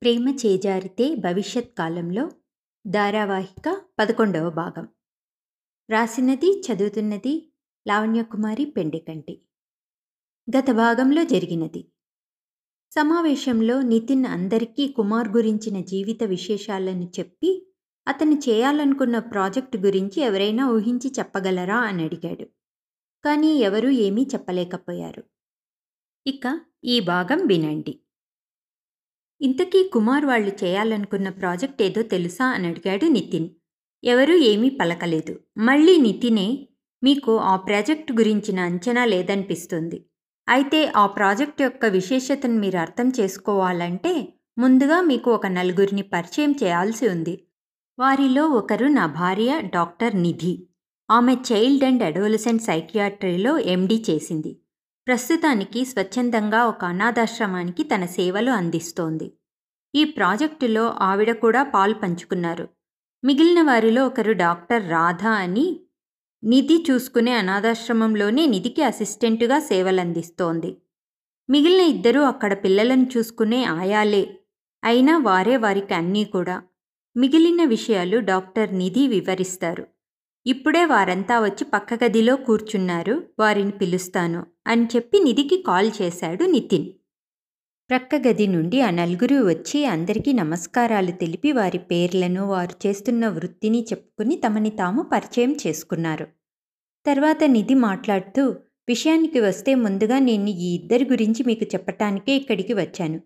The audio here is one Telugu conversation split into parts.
ప్రేమ చేజారితే భవిష్యత్ కాలంలో ధారావాహిక పదకొండవ భాగం. రాసినది చదువుతున్నది లావణ్యకుమారి పెండెకంటి. గత భాగంలో జరిగినది. సమావేశంలో నితిన్ అందరికీ కుమార్ గురించిన జీవిత విశేషాలను చెప్పి అతను చేయాలనుకున్న ప్రాజెక్టు గురించి ఎవరైనా ఊహించి చెప్పగలరా అని అడిగాడు. కానీ ఎవరూ ఏమీ చెప్పలేకపోయారు. ఇక ఈ భాగం వినండి. ఇంతకీ కుమార్ వాళ్ళు చేయాలనుకున్న ప్రాజెక్ట్ ఏదో తెలుసా అని అడిగాడు నితిన్. ఎవరూ ఏమీ పలకలేదు. మళ్ళీ నితినే మీకు ఆ ప్రాజెక్ట్ గురించిన అంచనా లేదనిపిస్తుంది. అయితే ఆ ప్రాజెక్ట్ యొక్క విశేషతను మీరు అర్థం చేసుకోవాలంటే ముందుగా మీకు ఒక నలుగురిని పరిచయం చేయాల్సి ఉంది. వారిలో ఒకరు నా భార్య డాక్టర్ నిధి. ఆమె చైల్డ్ అండ్ అడోలసెంట్ సైకియాట్రీలో ఎండీ చేసింది. ప్రస్తుతానికి స్వచ్ఛందంగా ఒక అనాథాశ్రమానికి తన సేవలు అందిస్తోంది. ఈ ప్రాజెక్టులో ఆవిడ కూడా పాలు పంచుకున్నారు. మిగిలిన వారిలో ఒకరు డాక్టర్ రాధ అని నిధి చూసుకునే అనాథాశ్రమంలోనే నిధికి అసిస్టెంటుగా సేవలందిస్తోంది. మిగిలిన ఇద్దరూ అక్కడ పిల్లలను చూసుకునే ఆయాలే అయినా వారే వారికి అన్నీ కూడా. మిగిలిన విషయాలు డాక్టర్ నిధి వివరిస్తారు. ఇప్పుడే వారంతా వచ్చి పక్క గదిలో కూర్చున్నారు. వారిని పిలుస్తాను అని చెప్పి నిధికి కాల్ చేశాడు నితిన్. ప్రక్క గది నుండి ఆ నలుగురు వచ్చి అందరికీ నమస్కారాలు తెలిపి వారి పేర్లను వారు చేస్తున్న వృత్తిని చెప్పుకుని తమని తాము పరిచయం చేసుకున్నారు. తర్వాత నిధి మాట్లాడుతూ విషయానికి వస్తే ముందుగా నేను ఈ ఇద్దరి గురించి మీకు చెప్పటానికే ఇక్కడికి వచ్చాను.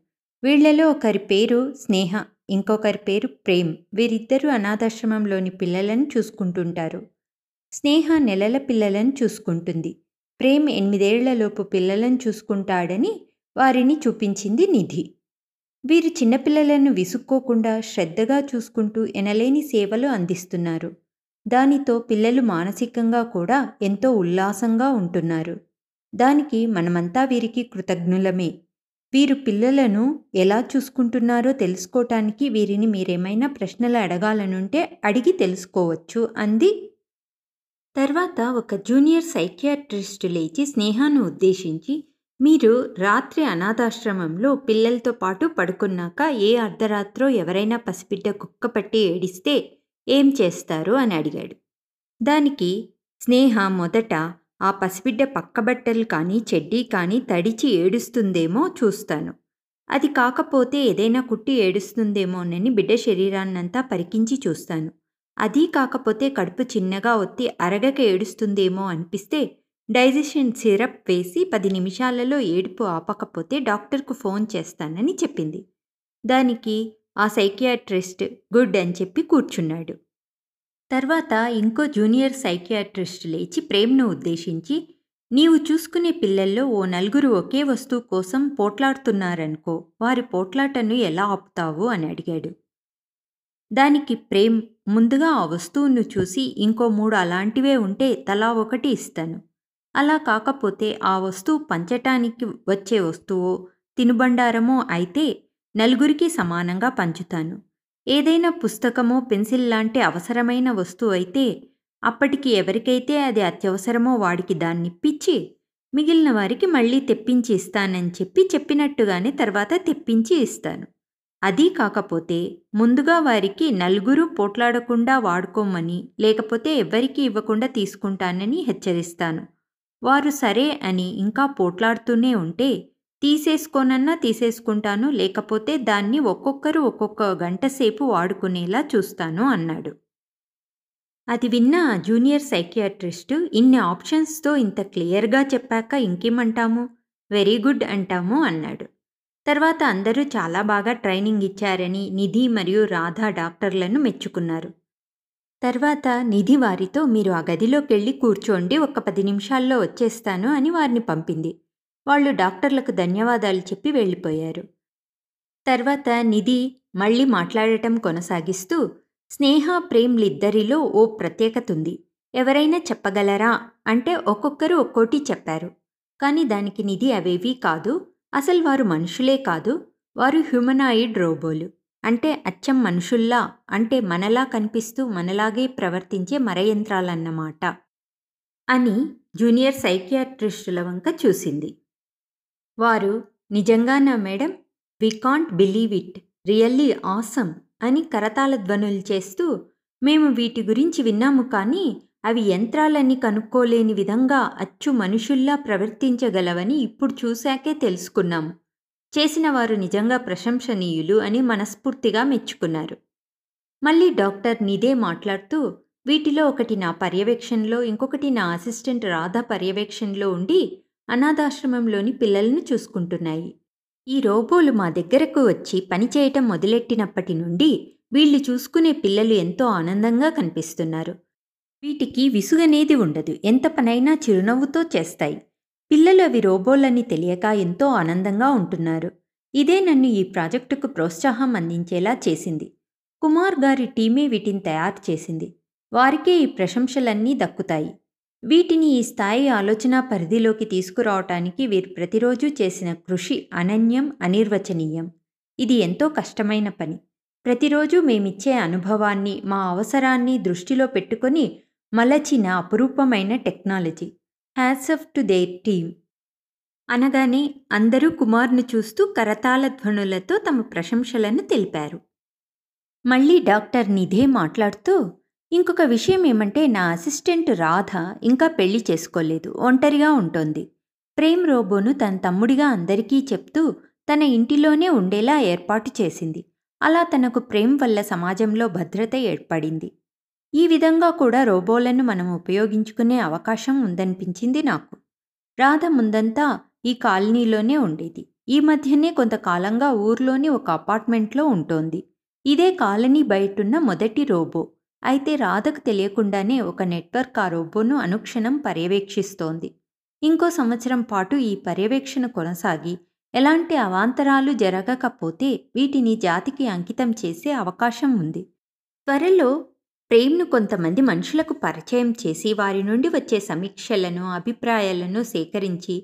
వీళ్ళలో ఒకరి పేరు స్నేహ ఇంకొకరి పేరు ప్రేమ్. వీరిద్దరూ అనాథాశ్రమంలోని పిల్లలను చూసుకుంటుంటారు. స్నేహ నెలల పిల్లలను చూసుకుంటుంది. ప్రేమ్ ఎనిమిదేళ్ళలోపు పిల్లలను చూసుకుంటాడని వారిని చూపించింది నిధి. వీరు చిన్నపిల్లలను విసుక్కోకుండా శ్రద్ధగా చూసుకుంటూ ఎనలేని సేవలు అందిస్తున్నారు. దానితో పిల్లలు మానసికంగా కూడా ఎంతో ఉల్లాసంగా ఉంటున్నారు. దానికి మనమంతా వీరికి కృతజ్ఞులమే. వీరు పిల్లలను ఎలా చూసుకుంటున్నారో తెలుసుకోవటానికి వీరిని మీరేమైనా ప్రశ్నలు అడగాలనుంటే అడిగి తెలుసుకోవచ్చు అంది. తర్వాత ఒక జూనియర్ సైకియాట్రిస్ట్ లేచి స్నేహాను ఉద్దేశించి మీరు రాత్రి అనాథాశ్రమంలో పిల్లలతో పాటు పడుకున్నాక ఏ అర్ధరాత్రో ఎవరైనా పసిబిడ్డ కుక్క పట్టి ఏడిస్తే ఏం చేస్తారు అని అడిగాడు. దానికి స్నేహ మొదట ఆ పసిబిడ్డ పక్కబట్టలు కానీ చెడ్డీ కానీ తడిచి ఏడుస్తుందేమో చూస్తాను. అది కాకపోతే ఏదైనా కుట్టి ఏడుస్తుందేమోనని బిడ్డ శరీరాన్నంతా పరికించి చూస్తాను. అది కాకపోతే కడుపు చిన్నగా ఒత్తి అరగక ఏడుస్తుందేమో అనిపిస్తే డైజెషన్ సిరప్ వేసి పది నిమిషాలలో ఏడుపు ఆపకపోతే డాక్టర్కు ఫోన్ చేస్తానని చెప్పింది. దానికి ఆ సైకియాట్రిస్ట్ గుడ్ అని చెప్పి కూర్చున్నాడు. తర్వాత ఇంకో జూనియర్ సైకియాట్రిస్ట్ లేచి ప్రేమ్ను ఉద్దేశించి నీవు చూసుకునే పిల్లల్లో ఓ నలుగురు ఒకే వస్తువు కోసం పోట్లాడుతున్నారనుకో వారి పోట్లాటను ఎలా ఆపుతావు? అని అడిగాడు. దానికి ప్రేమ్ ముందుగా ఆ వస్తువును చూసి ఇంకో మూడు అలాంటివే ఉంటే తలా ఒకటి ఇస్తాను. అలా కాకపోతే ఆ వస్తువు పంచటానికి వచ్చే వస్తువో తినుబండారమో అయితే నలుగురికి సమానంగా పంచుతాను. ఏదైనా పుస్తకమో పెన్సిల్ లాంటి అవసరమైన వస్తువు అయితే అప్పటికి ఎవరికైతే అది అత్యవసరమో వాడికి దాన్నిప్పించి మిగిలిన వారికి మళ్ళీ తెప్పించి ఇస్తానని చెప్పి చెప్పినట్టుగానే తర్వాత తెప్పించి ఇస్తాను. అది కాకపోతే ముందుగా వారికి నలుగురు పోట్లాడకుండా వాడుకోమని లేకపోతే ఎవ్వరికీ ఇవ్వకుండా తీసుకుంటానని హెచ్చరిస్తాను. వారు సరే అని ఇంకా పోట్లాడుతూనే ఉంటే తీసేసుకోనన్నా తీసేసుకుంటాను లేకపోతే దాన్ని ఒక్కొక్కరు ఒక్కొక్క గంట సేపు వాడుకునేలా చూస్తాను అన్నాడు. అది విన్న జూనియర్ సైకియాట్రిస్ట్ ఇన్ని ఆప్షన్స్తో ఇంత క్లియర్గా చెప్పాక ఇంకేమంటాము? వెరీ గుడ్ అంటాము అన్నాడు. తర్వాత అందరూ చాలా బాగా ట్రైనింగ్ ఇచ్చారని నిధి మరియు రాధా డాక్టర్లను మెచ్చుకున్నారు. తర్వాత నిధి వారితో మీరు ఆ గదిలోకి వెళ్ళి కూర్చోండి ఒక పది నిమిషాల్లో వచ్చేస్తాను అని వారిని పంపింది. వాళ్ళు డాక్టర్లకు ధన్యవాదాలు చెప్పి వెళ్ళిపోయారు. తర్వాత నిధి మళ్ళీ మాట్లాడటం కొనసాగిస్తూ స్నేహ ప్రేమ్లిద్దరిలో ఓ ప్రత్యేకత ఉంది. ఎవరైనా చెప్పగలరా? అంటే ఒక్కొక్కరు ఒక్కోటి చెప్పారు. కానీ దానికి నిధి అవేవీ కాదు. అసలు వారు మనుషులే కాదు. వారు హ్యూమనాయిడ్ రోబోలు. అంటే అచ్చం మనుషుల్లా అంటే మనలా కనిపిస్తూ మనలాగే ప్రవర్తించే మరయంత్రాలన్నమాట అని జూనియర్ సైకియాట్రిస్టుల వంక చూసింది. వారు నిజంగానా madam? We can't believe it really awesome అని కరతాళ ధ్వనులు చేస్తూ మేము వీటి గురించి విన్నాము కానీ అవి యంత్రాలని కనుక్కోలేని విధంగా అచ్చు మనుషుల్లా ప్రవర్తించగలవని ఇప్పుడు చూశాకే తెలుసుకున్నాము. చేసిన వారు నిజంగా ప్రశంసనీయులు అని మనస్ఫూర్తిగా మెచ్చుకున్నారు. మళ్ళీ డాక్టర్ నిదే మాట్లాడుతూ వీటిలో ఒకటి నా పర్యవేక్షణలో ఇంకొకటి నా అసిస్టెంట్ రాధ పర్యవేక్షణలో ఉండి అనాథాశ్రమంలోని పిల్లలను చూసుకుంటున్నాయి. ఈ రోబోలు మా దగ్గరకు వచ్చి పనిచేయటం మొదలెట్టినప్పటి నుండి వీళ్ళు చూసుకునే పిల్లలు ఎంతో ఆనందంగా కనిపిస్తున్నారు. వీటికి విసుగనేది ఉండదు. ఎంత పనైనా చిరునవ్వుతో చేస్తాయి. పిల్లలు అవి రోబోలని తెలియక ఎంతో ఆనందంగా ఉంటున్నారు. ఇదే నన్ను ఈ ప్రాజెక్టుకు ప్రోత్సాహం అందించేలా చేసింది. కుమార్ గారి టీమే వీటిని తయారు చేసింది. వారికే ఈ ప్రశంసలన్నీ దక్కుతాయి. వీటిని ఈ స్థాయి ఆలోచన పరిధిలోకి తీసుకురావటానికి వీరు ప్రతిరోజు చేసిన కృషి అనన్యం అనిర్వచనీయం. ఇది ఎంతో కష్టమైన పని. ప్రతిరోజు మేమిచ్చే అనుభవాన్ని మా అవసరాన్ని దృష్టిలో పెట్టుకొని మలచిన అపురూపమైన technology. Hats off to their team. అనగానే అందరూ కుమార్ను చూస్తూ కరతాళ ధ్వనులతో తమ ప్రశంసలను తెలిపారు. మళ్ళీ డాక్టర్ నిధే మాట్లాడుతూ ఇంకొక విషయం ఏమంటే నా అసిస్టెంట్ రాధ ఇంకా పెళ్ళి చేసుకోలేదు. ఒంటరిగా ఉంటోంది. ప్రేమ్ రోబోను తన తమ్ముడిగా అందరికీ చెప్తూ తన ఇంటిలోనే ఉండేలా ఏర్పాటు చేసింది. అలా తనకు ప్రేమ్ వల్ల సమాజంలో భద్రత ఏర్పడింది. ఈ విధంగా కూడా రోబోలను మనం ఉపయోగించుకునే అవకాశం ఉందనిపించింది నాకు. రాధ ముందంతా ఈ కాలనీలోనే ఉండేది. ఈ మధ్యనే కొంతకాలంగా ఊర్లోని ఒక అపార్ట్మెంట్లో ఉంటోంది. ఇదే కాలనీ బయటున్న మొదటి రోబో. అయితే రాధకు తెలియకుండానే ఒక నెట్వర్క్ ఆ రోబోను అనుక్షణం పర్యవేక్షిస్తోంది. ఇంకో సంవత్సరం పాటు ఈ పర్యవేక్షణ కొనసాగి ఎలాంటి అవాంతరాలు జరగకపోతే వీటిని జాతికి అంకితం చేసే అవకాశం ఉంది. త్వరలో ప్రేమ్ను కొంతమంది మనుషులకు పరిచయం చేసి వారి నుండి వచ్చే సమీక్షలను అభిప్రాయాలను సేకరించి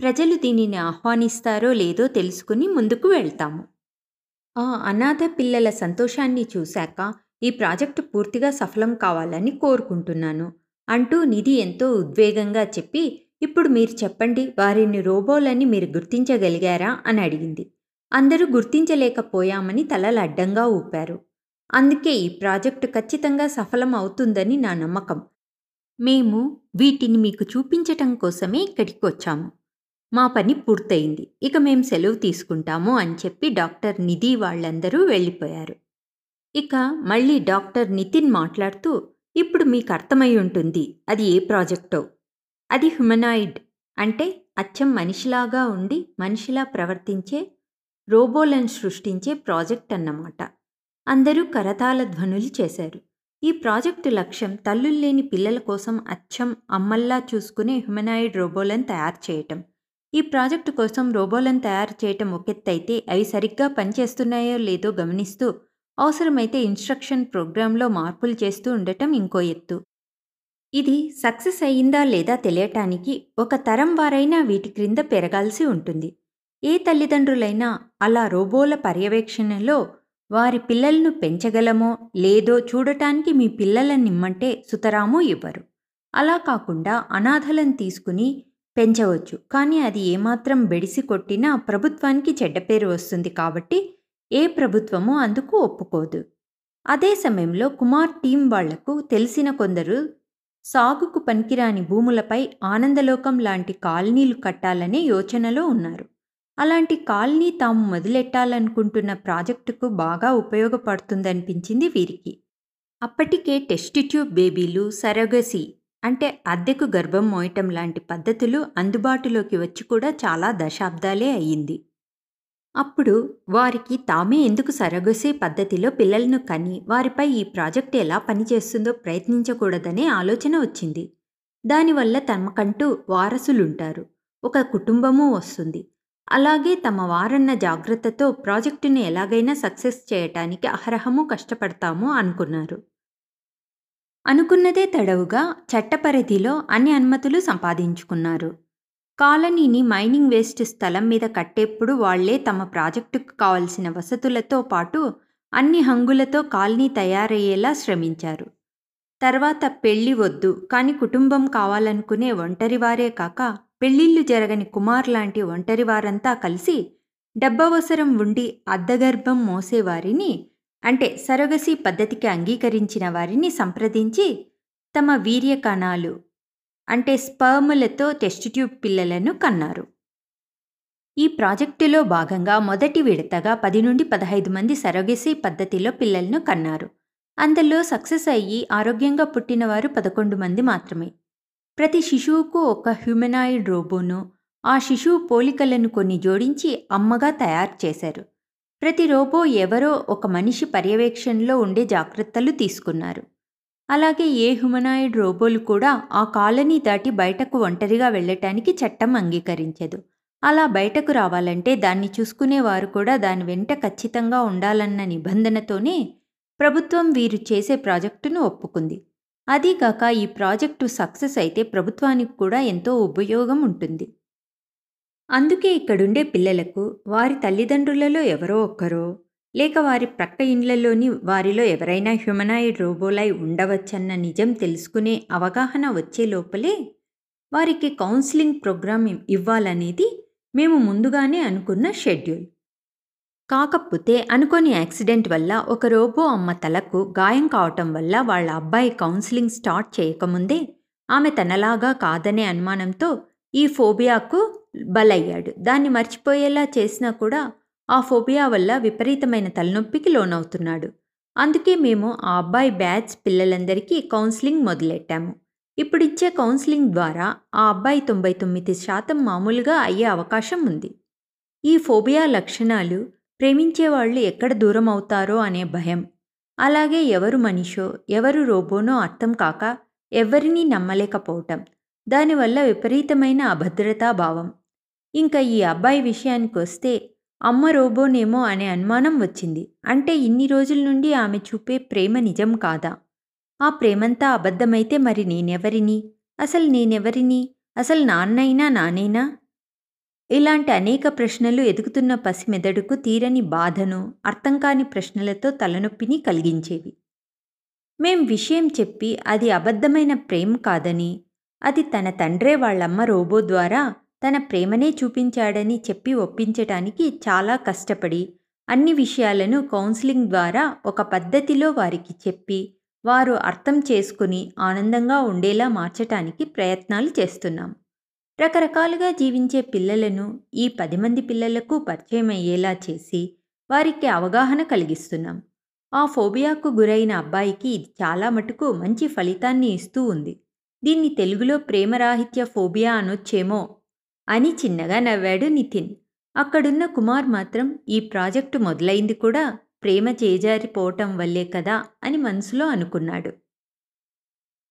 ప్రజలు దీనిని ఆహ్వానిస్తారో లేదో తెలుసుకుని ముందుకు వెళ్తాము. ఆ అనాథ పిల్లల సంతోషాన్ని చూశాక ఈ ప్రాజెక్టు పూర్తిగా సఫలం కావాలని కోరుకుంటున్నాను. అంటూ నిధి ఎంతో ఉద్వేగంగా చెప్పి ఇప్పుడు మీరు చెప్పండి వారిని రోబోలని మీరు గుర్తించగలిగారా? అని అడిగింది. అందరూ గుర్తించలేకపోయామని తలలు అడ్డంగా ఊపారు. అందుకే ఈ ప్రాజెక్టు ఖచ్చితంగా సఫలం అవుతుందని నా నమ్మకం. మేము వీటిని మీకు చూపించటం కోసమే ఇక్కడికి వచ్చాము. మా పని పూర్తయింది. ఇక మేము సెలవు తీసుకుంటాము అని చెప్పి డాక్టర్ నిధి వాళ్ళందరూ వెళ్ళిపోయారు. ఇక మళ్ళీ డాక్టర్ నితిన్ మాట్లాడుతూ ఇప్పుడు మీకు అర్థమై ఉంటుంది అది ఏ ప్రాజెక్టో. అది హ్యుమనాయిడ్. అంటే అచ్చం మనిషిలాగా ఉండి మనిషిలా ప్రవర్తించే రోబోలను సృష్టించే ప్రాజెక్ట్ అన్నమాట. అందరూ కరతాల ధ్వనులు చేశారు. ఈ ప్రాజెక్టు లక్ష్యం తల్లుల్లేని పిల్లల కోసం అచ్చం అమ్మల్లా చూసుకునే హ్యుమనాయిడ్ రోబోలను తయారు చేయటం. ఈ ప్రాజెక్టు కోసం రోబోలను తయారు చేయటం ఒకెత్తైతే అవి సరిగ్గా పనిచేస్తున్నాయో లేదో గమనిస్తూ అవసరమైతే ఇన్స్ట్రక్షన్ ప్రోగ్రాంలో మార్పులు చేస్తూ ఉండటం ఇంకో ఎత్తు. ఇది సక్సెస్ అయ్యిందా లేదా తెలియటానికి ఒక తరం వారైనా వీటి క్రింద పెరగాల్సి ఉంటుంది. ఏ తల్లిదండ్రులైనా అలా రోబోల పర్యవేక్షణలో వారి పిల్లలను పెంచగలమో లేదో చూడటానికి మీ పిల్లలను నిమ్మంటే సుతరాము ఇవ్వరు. అలా కాకుండా అనాథలను తీసుకుని పెంచవచ్చు. కానీ అది ఏమాత్రం బెడిసి కొట్టినా ప్రభుత్వానికి చెడ్డ పేరు వస్తుంది కాబట్టి ఏ ప్రభుత్వమూ అందుకు ఒప్పుకోదు. అదే సమయంలో కుమార్ టీం వాళ్ళకు తెలిసిన కొందరు సాగుకు పనికిరాని భూములపై ఆనందలోకం లాంటి కాలనీలు కట్టాలనే యోచనలో ఉన్నారు. అలాంటి కాలనీ తాము మొదలెట్టాలనుకుంటున్న ప్రాజెక్టుకు బాగా ఉపయోగపడుతుందనిపించింది వీరికి. అప్పటికే టెస్ట్ ట్యూబ్ బేబీలు సరగసి అంటే అద్దెకు గర్భం మోయటం లాంటి పద్ధతులు అందుబాటులోకి వచ్చి కూడా చాలా దశాబ్దాలే అయ్యింది. అప్పుడు వారికి తామే ఎందుకు సరగసే పద్ధతిలో పిల్లలను కని వారిపై ఈ ప్రాజెక్ట్ ఎలా పనిచేస్తుందో ప్రయత్నించకూడదనే ఆలోచన వచ్చింది. దానివల్ల తమకంటూ వారసులుంటారు. ఒక కుటుంబము వస్తుంది. అలాగే తమ వారన్న జాగ్రత్తతో ప్రాజెక్టును ఎలాగైనా సక్సెస్ చేయటానికి అహరహము కష్టపడతాము అనుకున్నారు. అనుకున్నదే తడవుగా చట్టపరిధిలో అన్ని అనుమతులు సంపాదించుకున్నారు. కాలనీని మైనింగ్ వేస్ట్ స్థలం మీద కట్టేప్పుడు వాళ్ళే తమ ప్రాజెక్టుకు కావలసిన వసతులతో పాటు అన్ని హంగులతో కాలనీ తయారయ్యేలా శ్రమించారు. తర్వాత పెళ్ళి వద్దు కానీ కుటుంబం కావాలనుకునే ఒంటరివారే కాక పెళ్ళిళ్ళు జరగని కుమార్ లాంటి ఒంటరివారంతా కలిసి డబ్బవసరం ఉండి అద్దగర్భం మోసేవారిని అంటే సరగసి పద్ధతికి అంగీకరించిన వారిని సంప్రదించి తమ వీర్యకణాలు అంటే స్పర్ములతో టెస్ట్ ట్యూబ్ పిల్లలను కన్నారు. ఈ ప్రాజెక్టులో భాగంగా మొదటి విడతగా పది నుండి పదహైదు మంది సరగసి పద్ధతిలో పిల్లలను కన్నారు. అందులో సక్సెస్ అయ్యి ఆరోగ్యంగా పుట్టినవారు పదకొండు మంది మాత్రమే. ప్రతి శిశువుకు ఒక హ్యూమనాయిడ్ రోబోను ఆ శిశువు పోలికలను కొన్ని జోడించి అమ్మగా తయారు చేశారు. ప్రతి రోబో ఎవరో ఒక మనిషి పర్యవేక్షణలో ఉండే జాగ్రత్తలు తీసుకున్నారు. అలాగే ఏ హ్యుమనాయిడ్ రోబోలు కూడా ఆ కాలనీ దాటి బయటకు ఒంటరిగా వెళ్ళటానికి చట్టం అంగీకరించదు. అలా బయటకు రావాలంటే దాన్ని చూసుకునేవారు కూడా దాని వెంట ఖచ్చితంగా ఉండాలన్న నిబంధనతోనే ప్రభుత్వం వీరు చేసే ప్రాజెక్టును ఒప్పుకుంది. అదీగాక ఈ ప్రాజెక్టు సక్సెస్ అయితే ప్రభుత్వానికి కూడా ఎంతో ఉపయోగం ఉంటుంది. అందుకే ఇక్కడుండే పిల్లలకు వారి తల్లిదండ్రులలో ఎవరో ఒక్కరో లేక వారి ప్రక్క ఇండ్లలోని వారిలో ఎవరైనా హ్యుమనాయిడ్ రోబోలై ఉండవచ్చన్న నిజం తెలుసుకునే అవగాహన వచ్చే లోపలే వారికి కౌన్సిలింగ్ ప్రోగ్రాం ఇవ్వాలనేది మేము ముందుగానే అనుకున్న షెడ్యూల్. కాకపోతే అనుకోని యాక్సిడెంట్ వల్ల ఒక రోబో అమ్మ తలకు గాయం కావటం వల్ల వాళ్ళ అబ్బాయి కౌన్సిలింగ్ స్టార్ట్ చేయకముందే ఆమె తనలాగా కాదనే అనుమానంతో ఈ ఫోబియాకు బలయ్యాడు. దాన్ని మర్చిపోయేలా చేసినా కూడా ఆ ఫోబియా వల్ల విపరీతమైన తలనొప్పికి లోనవుతున్నాడు. అందుకే మేము ఆ అబ్బాయి బ్యాచ్ పిల్లలందరికీ కౌన్సిలింగ్ మొదలెట్టాము. ఇప్పుడిచ్చే కౌన్సిలింగ్ ద్వారా ఆ అబ్బాయి తొంభై తొమ్మిది శాతం మామూలుగా అయ్యే అవకాశం ఉంది. ఈ ఫోబియా లక్షణాలు ప్రేమించేవాళ్ళు ఎక్కడ దూరం అవుతారో అనే భయం. అలాగే ఎవరు మనిషో ఎవరు రోబోనో అర్థం కాక ఎవరినీ నమ్మలేకపోవటం. దానివల్ల విపరీతమైన అభద్రతా భావం. ఇంకా ఈ అబ్బాయి విషయానికి వస్తే అమ్మ రోబోనేమో అనే అనుమానం వచ్చింది. అంటే ఇన్ని రోజుల నుండి ఆమె చూపే ప్రేమ నిజం కాదా? ఆ ప్రేమంతా అబద్ధమైతే మరి నేనెవరిని? అసలు నేనెవరిని? అసలు నాన్నైనా నానేనా? ఇలాంటి అనేక ప్రశ్నలు ఎదుగుతున్న పసిమెదడుకు తీరని బాధను అర్థం కాని ప్రశ్నలతో తలనొప్పిని కలిగించేవి. మేం విషయం చెప్పి అది అబద్ధమైన ప్రేమ కాదని అది తన తండ్రే వాళ్ళమ్మ రోబో ద్వారా తన ప్రేమనే చూపించాడని చెప్పి ఒప్పించటానికి చాలా కష్టపడి అన్ని విషయాలను కౌన్సిలింగ్ ద్వారా ఒక పద్ధతిలో వారికి చెప్పి వారు అర్థం చేసుకుని ఆనందంగా ఉండేలా మార్చటానికి ప్రయత్నాలు చేస్తున్నాం. రకరకాలుగా జీవించే పిల్లలను ఈ పది మంది పిల్లలకు పరిచయం అయ్యేలా చేసి వారికి అవగాహన కలిగిస్తున్నాం. ఆ ఫోబియాకు గురైన అబ్బాయికి ఇది చాలా మటుకు మంచి ఫలితాన్ని ఇస్తూ ఉంది. దీన్ని తెలుగులో ప్రేమరాహిత్య ఫోబియా అనొచ్చేమో అని చిన్నగా నవ్వాడు నితిన్. అక్కడున్న కుమార్ మాత్రం ఈ ప్రాజెక్టు మొదలైంది కూడా ప్రేమ చేజారిపోవటం వల్లే కదా అని మనసులో అనుకున్నాడు.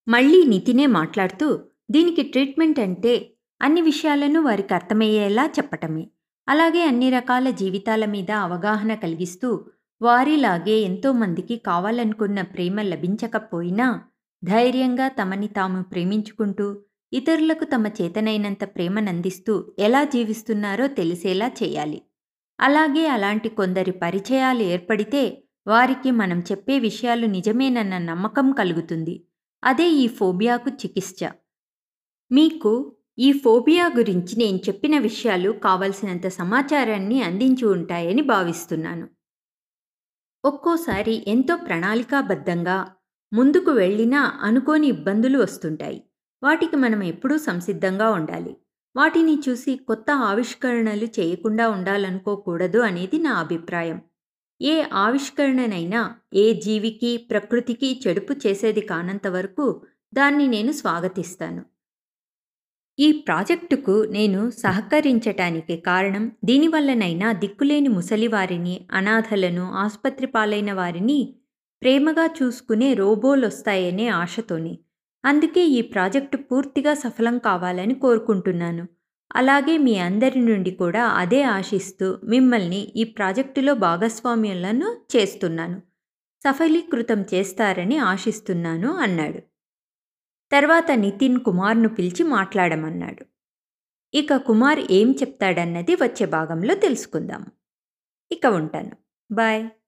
మళ్ళీ నితినే మాట్లాడుతూ దీనికి ట్రీట్మెంట్ అంటే అన్ని విషయాలను వారికి అర్థమయ్యేలా చెప్పటమే. అలాగే అన్ని రకాల జీవితాల మీద అవగాహన కలిగిస్తూ వారిలాగే ఎంతోమందికి కావాలనుకున్న ప్రేమ లభించకపోయినా ధైర్యంగా తమని తాము ప్రేమించుకుంటూ ఇతరులకు తమ చేతనైనంత ప్రేమనందిస్తూ ఎలా జీవిస్తున్నారో తెలిసేలా చేయాలి. అలాగే అలాంటి కొందరి పరిచయాలు ఏర్పడితే వారికి మనం చెప్పే విషయాలు నిజమేనన్న నమ్మకం కలుగుతుంది. అదే ఈ ఫోబియాకు చికిత్స. మీకు ఈ ఫోబియా గురించి నేను చెప్పిన విషయాలు కావలసినంత సమాచారాన్ని అందించి ఉంటాయని భావిస్తున్నాను. ఒక్కోసారి ఎంతో ప్రణాళికాబద్ధంగా ముందుకు వెళ్ళినా అనుకోని ఇబ్బందులు వస్తుంటాయి. వాటికి మనం ఎప్పుడూ సంసిద్ధంగా ఉండాలి. వాటిని చూసి కొత్త ఆవిష్కరణలు చేయకుండా ఉండాలనుకోకూడదు అనేది నా అభిప్రాయం. ఏ ఆవిష్కరణనైనా ఏ జీవికి ప్రకృతికి చెడుపు చేసేది కానంత వరకు దాన్ని నేను స్వాగతిస్తాను. ఈ ప్రాజెక్టుకు నేను సహకరించటానికి కారణం దీనివల్లనైనా దిక్కులేని ముసలివారిని అనాథలను ఆసుపత్రి పాలైన వారిని ప్రేమగా చూసుకునే రోబోలొస్తాయనే ఆశతోనే. అందుకే ఈ ప్రాజెక్టు పూర్తిగా సఫలం కావాలని కోరుకుంటున్నాను. అలాగే మీ అందరి నుండి కూడా అదే ఆశిస్తూ మిమ్మల్ని ఈ ప్రాజెక్టులో భాగస్వామ్యులను చేస్తున్నాను. సఫలీకృతం చేస్తారని ఆశిస్తున్నాను అన్నాడు. తర్వాత నితిన్ కుమార్ను పిలిచి మాట్లాడమన్నాడు. ఇక కుమార్ ఏం చెప్తాడన్నది వచ్చే భాగంలో తెలుసుకుందాం. ఇక ఉంటాను. బాయ్.